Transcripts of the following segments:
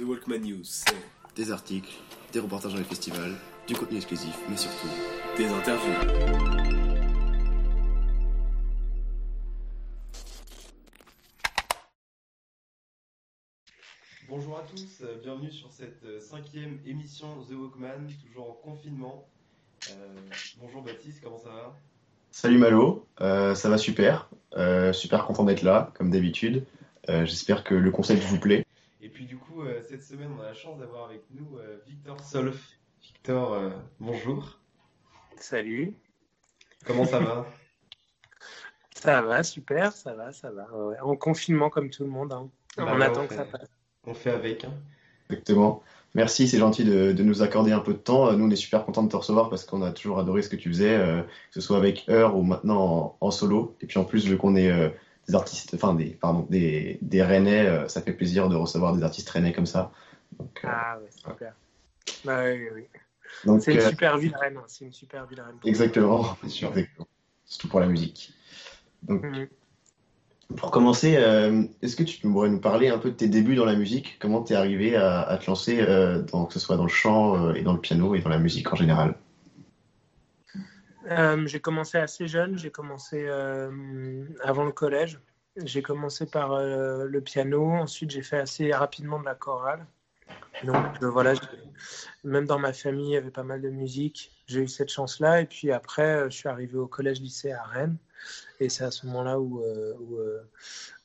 The Walkman News, c'est Des articles, des reportages dans les festivals, du contenu exclusif, mais surtout des interviews. Bonjour à tous, euh, bienvenue sur cette euh, cinquième émission The Walkman, toujours en confinement. Euh, bonjour Baptiste, comment ça va? Salut Malo, euh, ça va super, Euh, super content d'être là, comme d'habitude. Euh, J'espère que le concept vous plaît. Et puis du coup, euh, cette semaine, on a la chance d'avoir avec nous euh, Victor Solf. Victor, euh, bonjour. Salut. Comment ça va? Ça va, super, ça va, ça va. Ouais, En confinement comme tout le monde. hein. Bah on attend on que ça passe. On fait avec. hein. Exactement. Merci, c'est gentil de, de nous accorder un peu de temps. Nous, on est super content de te recevoir parce qu'on a toujours adoré ce que tu faisais, euh, que ce soit avec Heure ou maintenant en, en solo. Et puis en plus, vu qu'on est euh, des artistes, enfin des, pardon, des, des Rennais, euh, ça fait plaisir de recevoir des artistes rennais comme ça. Donc, euh, Ah ouais, super. Bah, oui, oui, oui. donc, C'est une euh, super ville Rennes. hein. C'est une super ville Rennes. exactement, C'est sûr. exactement. Surtout pour la musique. Donc, Mhm. Pour commencer, euh, est-ce que tu pourrais nous parler un peu de tes débuts dans la musique? Comment t'es arrivé à, à te lancer, euh, dans, que ce soit dans le chant euh, et dans le piano et dans la musique en général? Euh, j'ai commencé assez jeune. J'ai commencé euh, avant le collège. J'ai commencé par euh, le piano. Ensuite, j'ai fait assez rapidement de la chorale. Donc voilà, même dans ma famille, il y avait pas mal de musique. J'ai eu cette chance-là. Et puis après, je suis arrivé au collège-lycée à Rennes. Et c'est à ce moment-là où,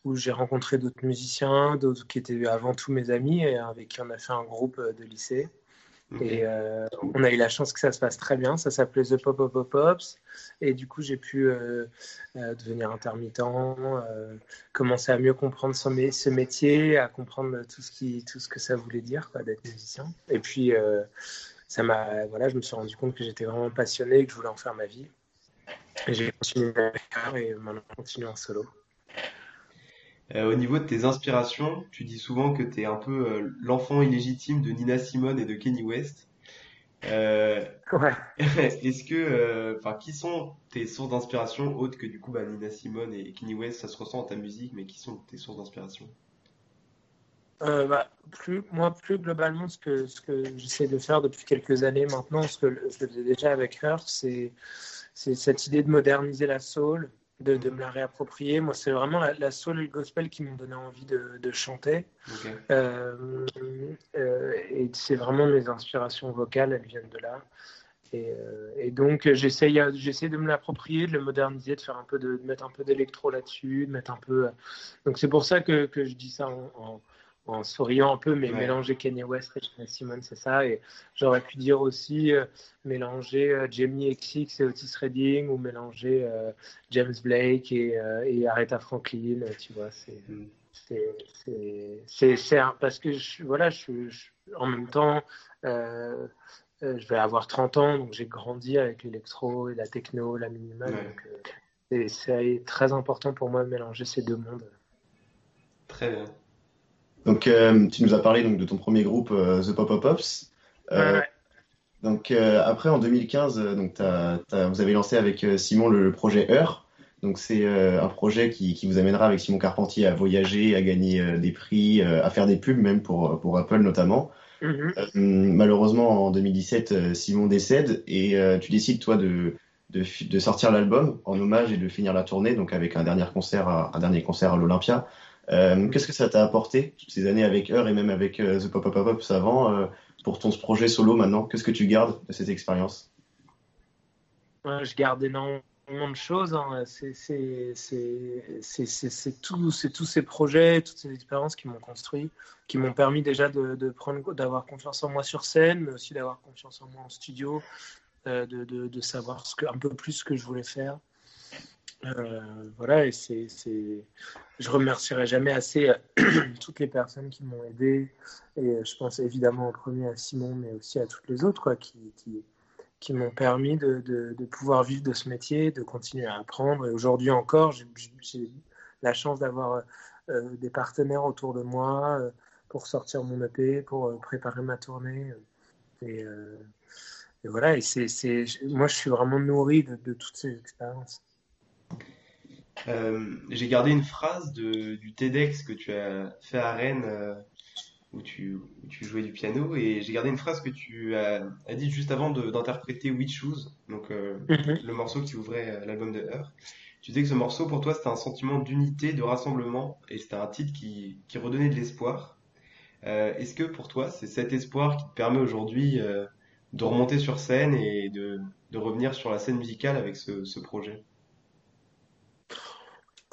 où, j'ai rencontré d'autres musiciens, d'autres qui étaient avant tout mes amis, et avec qui on a fait un groupe de lycée. Et euh, on a eu la chance que ça se passe très bien. Ça s'appelait The Pop Up Pop Pops. Et du coup, j'ai pu euh, euh, devenir intermittent, commencer à mieux comprendre ce, mé- ce métier, à comprendre tout ce, qui, tout ce que ça voulait dire d'être musicien. Et puis, ça m'a, voilà, je me suis rendu compte que j'étais vraiment passionné et que je voulais en faire ma vie. J'ai continué avec ça et maintenant je continue en solo. Euh, au niveau de tes inspirations, tu dis souvent que tu es un peu euh, l'enfant illégitime de Nina Simone et de Kanye West. Euh, Ouais. Est-ce que, euh, enfin, qui sont tes sources d'inspiration autres que du coup bah, Nina Simone et Kanye West, ça se ressent dans ta musique, mais qui sont tes sources d'inspiration? Euh, bah, plus, moi, plus globalement, ce que, ce que j'essaie de faire depuis quelques années maintenant, ce que je faisais déjà avec Her, c'est c'est cette idée de moderniser la soul, de, de me la réapproprier. Moi, c'est vraiment la, la soul gospel qui m'ont donné envie de, de chanter. Euh, euh, et c'est vraiment mes inspirations vocales, elles viennent de là. Et, euh, et donc, j'essaie de me l'approprier, de le moderniser, de faire un peu de, de mettre un peu d'électro là-dessus, de mettre un peu. Donc, c'est pour ça que, que je dis ça en, en, en souriant un peu, mais Ouais. mélanger Kanye West et Nina Simone, c'est ça. Et j'aurais pu dire aussi euh, mélanger euh, Jamie XX et Otis Redding, ou mélanger euh, James Blake et, et Aretha Franklin, tu vois. C'est Mm. c'est c'est parce que je, voilà je, je- en même temps je vais avoir 30 ans donc j'ai grandi avec l'électro et la techno la minimale Ouais. donc et c'est très important pour moi de mélanger ces deux mondes Très bien. Donc, euh, tu nous as parlé donc de ton premier groupe, euh, The Pop Up Pops. Euh, Ouais, ouais. Donc après en 2015, euh, donc t'as- vous avez lancé avec Simon le, le projet Heure. Donc c'est un projet qui, qui vous amènera avec Simon Carpentier à voyager, à gagner des prix, à faire des pubs même pour, pour Apple notamment. Mhm. Euh, malheureusement en 2017, euh, Simon décède et tu décides toi de, de, sortir l'album en hommage et de finir la tournée donc avec un dernier concert à, un dernier concert à l'Olympia. Euh, Qu'est-ce que ça t'a apporté toutes ces années avec Heure et même avec euh, The Pop Up Pop avant euh, pour ton projet solo maintenant? Qu'est-ce que tu gardes de cette expérience? Je garde énormément de choses. hein. C'est c'est tous ces projets, toutes ces expériences qui m'ont construit, qui m'ont permis déjà de, de prendre, d'avoir confiance en moi sur scène, mais aussi d'avoir confiance en moi en studio, euh, de, de, savoir un peu plus ce que je voulais faire. Euh, voilà, et c'est, je remercierai jamais assez euh, toutes les personnes qui m'ont aidé. Et je pense évidemment en premier à Simon, mais aussi à toutes les autres qui, qui, qui m'ont permis de, de, pouvoir vivre de ce métier, de continuer à apprendre. Et aujourd'hui encore, j'ai la chance d'avoir euh, des partenaires autour de moi euh, pour sortir mon EP, pour euh, préparer ma tournée. Et, euh, voilà, et c'est, moi je suis vraiment nourri de, de toutes ces expériences. Euh, j'ai gardé une phrase de, du TEDx que tu as fait à Rennes euh, où tu, où tu jouais du piano et j'ai gardé une phrase que tu as, as dit juste avant d'interpréter We Choose, donc euh, Mhm. le morceau qui ouvrait l'album de Her. Tu disais que ce morceau pour toi c'était un sentiment d'unité, de rassemblement et c'était un titre qui, qui redonnait de l'espoir. Est-ce que pour toi c'est cet espoir qui te permet aujourd'hui de remonter sur scène et de, de revenir sur la scène musicale avec ce, ce projet?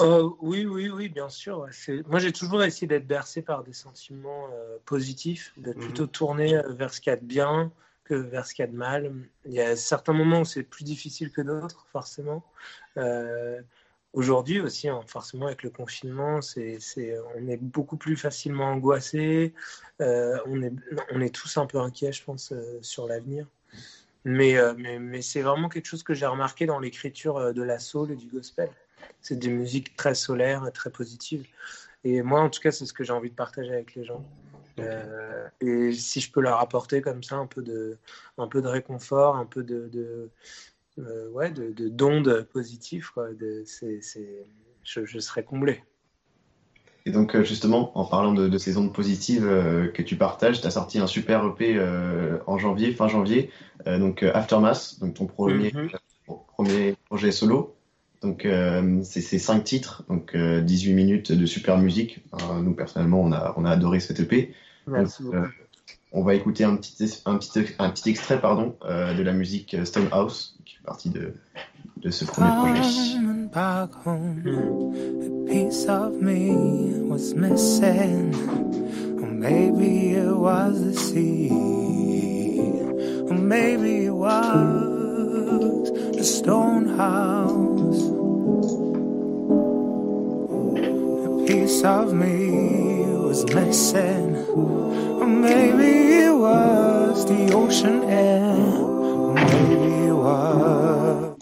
Euh, oui, oui, oui, bien sûr. ouais. Moi, j'ai toujours essayé d'être bercé par des sentiments euh, positifs, d'être Mhm. plutôt tourné euh, vers ce qu'il y a de bien que vers ce qu'il y a de mal. Il y a certains moments où c'est plus difficile que d'autres, forcément. Euh, aujourd'hui aussi, hein, forcément, avec le confinement, c'est, on est beaucoup plus facilement angoissé. On, est, on est tous un peu inquiets, je pense, sur l'avenir. Mais, mais, mais c'est vraiment quelque chose que j'ai remarqué dans l'écriture de la soul et du gospel. C'est des musiques très solaires et très positives. Et moi, en tout cas, c'est ce que j'ai envie de partager avec les gens. Euh, et si je peux leur apporter comme ça un peu de, un peu de réconfort, un peu de, de euh, ouais, de, de d'ondes positives, quoi, de, c'est, c'est, je, je serais comblé. Et donc, euh, justement, en parlant de, de ces ondes positives euh, que tu partages, tu as sorti un super EP euh, en janvier, fin janvier, euh, donc Aftermath, donc ton premier, Mhm. ton premier projet solo. Donc, euh, c'est ces cinq titres, donc euh, 18 minutes de super musique. Euh, nous, personnellement, on a, on a adoré cet EP. Merci Donc, beaucoup. euh, on va écouter un petit, un petit, un petit extrait pardon, euh, de la musique Stonehouse, qui fait partie de, de ce premier projet. Coming back home, a piece of me was missing. Or maybe it was the sea. Or maybe it was the stone house. A piece of me was missing. Maybe it was the ocean air. Maybe it was.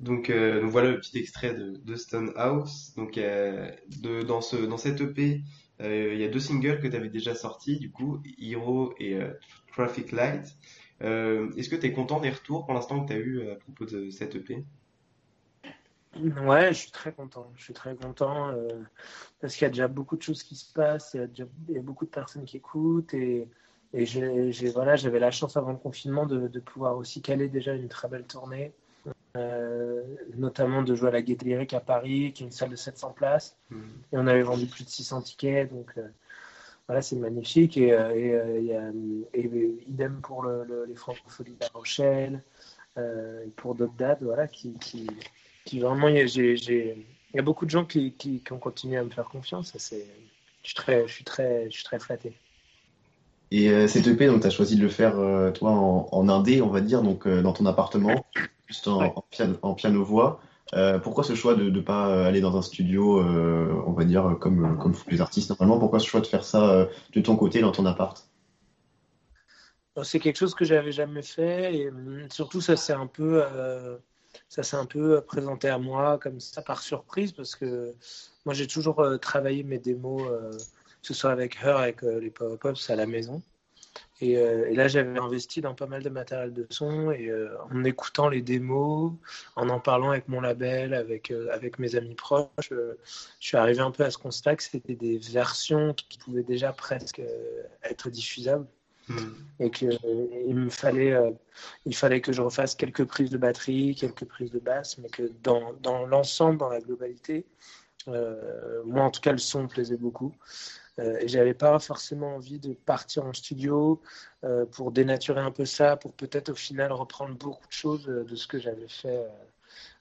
Donc, euh, donc voilà le petit extrait de, de Stonehouse. Donc euh, de, dans, ce, dans cette EP, euh, il y a deux singles que tu avais déjà sortis, du coup, Hero et euh, Traffic Light. Euh, Est-ce que tu es content des retours pour l'instant que tu as eu euh, à propos de cette EP? Ouais, je suis très content. Je suis très content euh, parce qu'il y a déjà beaucoup de choses qui se passent. Il y a, déjà, il y a beaucoup de personnes qui écoutent et, et j'ai, j'ai- voilà, j'avais la chance avant le confinement de, de pouvoir aussi caler déjà une très belle tournée, euh, notamment de jouer à la Gaîté Lyrique à Paris, qui est une salle de 700 places. Mhm. Et on avait vendu plus de 600 tickets, donc voilà, c'est magnifique. Et, euh, et, euh, il y a- et idem pour le, le- les Francopholies de La Rochelle, euh, pour d'autres dates, voilà, qui, qui, qui vraiment, il y a- beaucoup de gens qui, qui, qui ont continué à me faire confiance. c'est, je suis très, je suis très, je suis très flatté. Et euh, cette EP, donc, tu as choisi de le faire, euh, toi, en, en indé, on va dire, donc euh, dans ton appartement, juste en, Ouais. en piano, en piano-voix. Euh, pourquoi ce choix de ne pas euh, aller dans un studio, euh, on va dire, comme, comme font les artistes normalement? Pourquoi ce choix de faire ça de ton côté, dans ton appart? C'est quelque chose que j'avais jamais fait et hum, surtout ça s'est un peu présenté à moi comme ça par surprise parce que moi j'ai toujours travaillé mes démos que ce soit avec Her avec les Power Pops à la maison et, euh, et là j'avais investi dans pas mal de matériel de son et euh, en écoutant les démos en en parlant avec mon label avec euh, avec mes amis proches je suis arrivé un peu à ce constat que c'était des versions qui pouvaient déjà presque être diffusables Mhm. et que euh, il me fallait il fallait que je refasse quelques prises de batterie quelques prises de basse mais que dans, dans l'ensemble dans la globalité moi en tout cas le son me plaisait beaucoup. Euh, et j'avais pas forcément envie de partir en studio euh, pour dénaturer un peu ça pour peut-être au final reprendre beaucoup de choses euh, de ce que j'avais fait euh,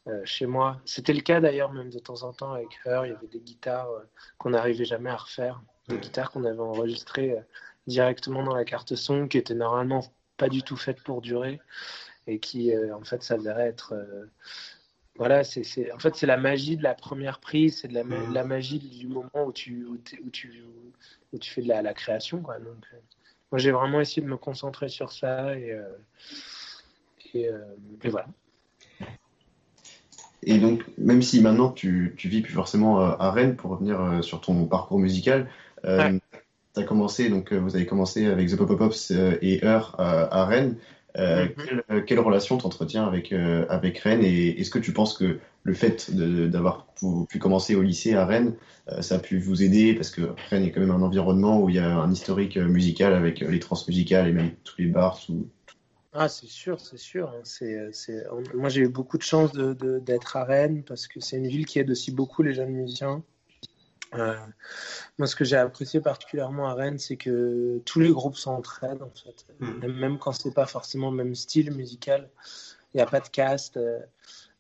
euh, chez moi. C'était le cas d'ailleurs même de temps en temps avec Her. Il y avait des guitares euh, qu'on n'arrivait jamais à refaire. Des guitares qu'on avait enregistrées euh, directement dans la carte son qui était normalement pas du tout faite pour durer et qui euh, en fait s'avérait être euh, voilà c'est en fait c'est la magie de la première prise c'est de la, Mhm. la magie du moment où tu où, tu où tu fais de la, la création quoi donc euh, moi j'ai vraiment essayé de me concentrer sur ça et euh, et, euh, et voilà Et donc, même si maintenant tu, tu vis plus forcément à Rennes, pour revenir sur ton parcours musical, Ouais. t'as commencé, donc vous avez commencé avec The Pop Pops euh, et Heure à, à Rennes. Euh, Mhm. quelle, euh, quelle relation t'entretiens avec, euh, avec Rennes et est-ce que tu penses que le fait d'avoir pu, commencer au lycée à Rennes, euh, ça a pu vous aider parce que Rennes est quand même un environnement où il y a un historique musical avec les transmusicales et même tous les bars sous. Ah, c'est sûr, c'est sûr. hein. C'est. Moi, j'ai eu beaucoup de chance de, de- d'être à Rennes parce que c'est une ville qui aide aussi beaucoup les jeunes musiciens. Euh, moi, ce que j'ai apprécié particulièrement à Rennes, c'est que tous les groupes s'entraident, en fait. Mhm. Même, quand c'est pas forcément le même style musical, il n'y a pas de caste. euh,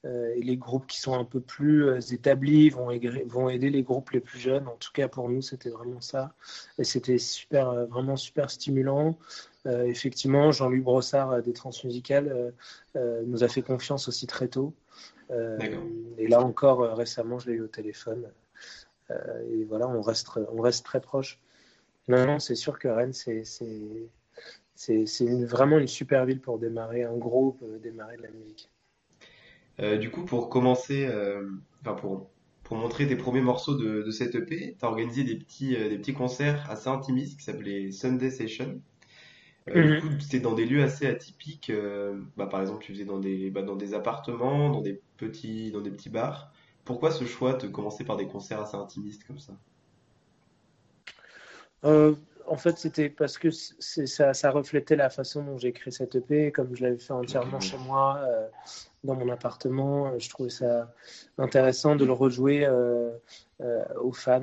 euh, et les groupes qui sont un peu plus euh, établis vont, aider les groupes les plus jeunes. En tout cas, pour nous, c'était vraiment ça. Et c'était super, euh, vraiment super stimulant. Effectivement, Jean-Louis Brossard des Transmusicales nous a fait confiance aussi très tôt. Et là encore, récemment, je l'ai eu au téléphone. Euh, et voilà, on reste, on reste très proche. Non, non, c'est sûr que Rennes, c'est, c'est, vraiment une super ville pour démarrer un groupe, euh, démarrer de la musique. Euh, du coup, pour commencer, euh, enfin pour, pour montrer tes premiers morceaux de, de cette EP, tu as organisé des petits, euh, des petits concerts assez intimistes qui s'appelaient Sunday Session. Euh, Mhm. Du coup, c'était dans des lieux assez atypiques. bah, par exemple, tu faisais dans des, bah, dans des appartements, dans des petits, dans des petits bars. Pourquoi ce choix de commencer par des concerts assez intimistes comme ça? Euh, en fait, c'était parce que ça, ça reflétait la façon dont j'ai créé cette EP, comme je l'avais fait entièrement chez moi, euh, dans mon appartement. euh, Je trouvais ça intéressant de le rejouer euh, aux fans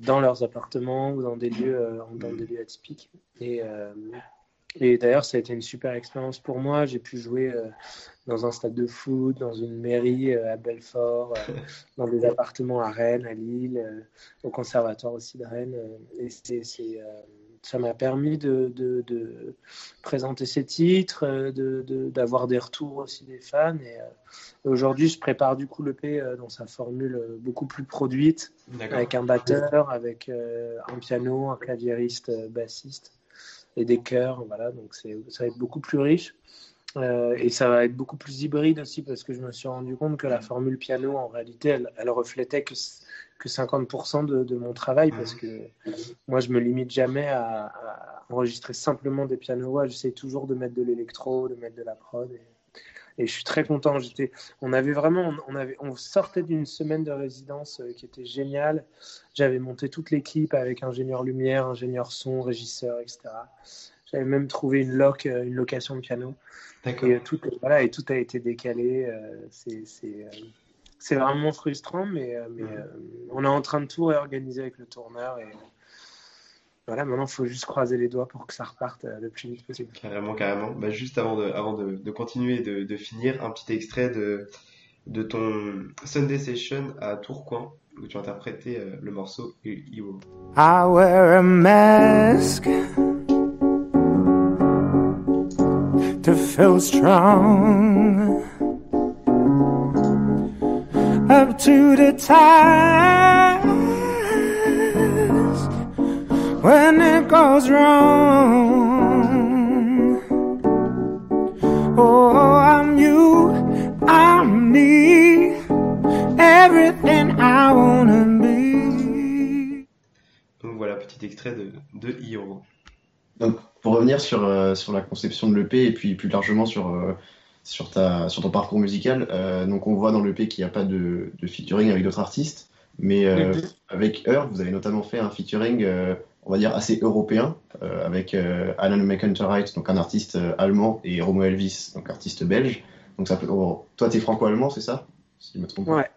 dans leurs appartements ou dans des lieux, dans des lieux atypiques. Et, et d'ailleurs, ça a été une super expérience pour moi. J'ai pu jouer euh, dans un stade de foot, dans une mairie euh, à Belfort, euh, dans des appartements à Rennes, à Lille, au conservatoire aussi de Rennes. et c'est, ça m'a permis de, de, de présenter ces titres, de, d'avoir des retours aussi des fans. Et aujourd'hui, je prépare du coup l'EP euh, dans sa formule beaucoup plus produite, avec un batteur, avec un piano, un claviériste, bassiste et des chœurs. Voilà, donc ça va être beaucoup plus riche. Euh, et ça va être beaucoup plus hybride aussi parce que je me suis rendu compte que la formule piano, en réalité, elle, elle reflétait que, que 50% de, de mon travail parce que moi, je me limite jamais à, enregistrer simplement des pianos. J'essaie toujours de mettre de l'électro, de mettre de la prod. Et je suis très content. J'étais, on avait vraiment, on, avait, on sortait d'une semaine de résidence euh, qui était géniale. J'avais monté toute l'équipe avec ingénieur lumière, ingénieur son, régisseur, etc. J'avais même trouvé une loc, euh, une location de piano. D'accord. Et euh, tout, voilà, et tout a été décalé. c'est, vraiment frustrant, mais, mais on est en train de tout réorganiser avec le tourneur. Et voilà, maintenant, il faut juste croiser les doigts pour que ça reparte euh, le plus vite possible. Carrément, carrément. Bah, juste avant de, avant de, de continuer et de, de finir, un petit extrait de, de ton Sunday Session à Tourcoing, où tu as interprété euh, le morceau Hero. I wear a mask to feel strong up to the task when it goes wrong. Oh, I'm you, I'm me, everything I wanna be. Donc voilà, petit extrait de, de Hero. Donc, pour revenir sur, euh, sur la conception de l'EP et puis plus largement sur, euh, sur, ta, sur ton parcours musical, euh, donc on voit dans l'EP qu'il n'y a pas de, de featuring avec d'autres artistes, mais avec Heure, vous avez notamment fait un featuring, euh, on va dire, assez européen, euh, avec euh, Alan McIntyre, donc un artiste euh, allemand, et Romo Elvis, donc artiste belge. Donc ça peut... oh, toi, tu es franco-allemand, c'est ça? Si je me trompe pas. Ouais.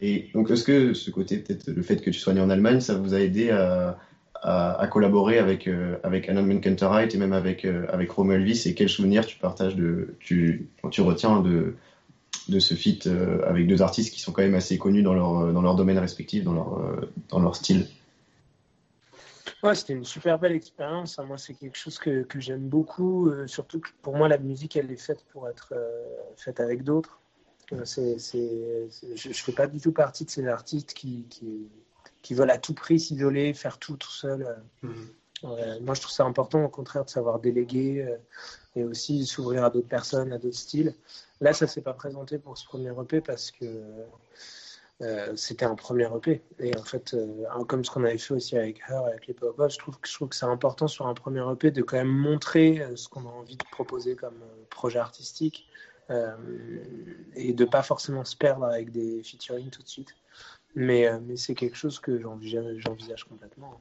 Et donc, est-ce que ce côté, peut-être le fait que tu sois né en Allemagne, ça vous a aidé à, à, à collaborer avec, euh, avec Alan Menkenterite et même avec, avec Romo Elvis? Et quels souvenirs tu partages de, tu, tu retiens de, de ce feat avec deux artistes qui sont quand même assez connus dans leur, dans leur domaine respectif, dans leur, dans leur style? Ouais, c'était une super belle expérience. Moi, c'est quelque chose que, que j'aime beaucoup. euh, surtout que pour moi, la musique, elle est faite pour être euh, faite avec d'autres. Euh, c'est, c'est- c'est- je ne fais pas du tout partie de ces artistes qui, qui, qui veulent à tout prix s'isoler, faire tout tout seul. Ouais, moi, je trouve ça important, au contraire, de savoir déléguer et aussi s'ouvrir à d'autres personnes, à d'autres styles. Là, ça s'est pas présenté pour ce premier EP parce que euh, c'était un premier EP. Et en fait, euh, comme ce qu'on avait fait aussi avec Her, avec les pop je trouve je trouve que c'est important sur un premier EP de quand même montrer euh, ce qu'on a envie de proposer comme projet artistique et de pas forcément se perdre avec des featuring tout de suite. Mais, mais c'est quelque chose que j'envisage complètement.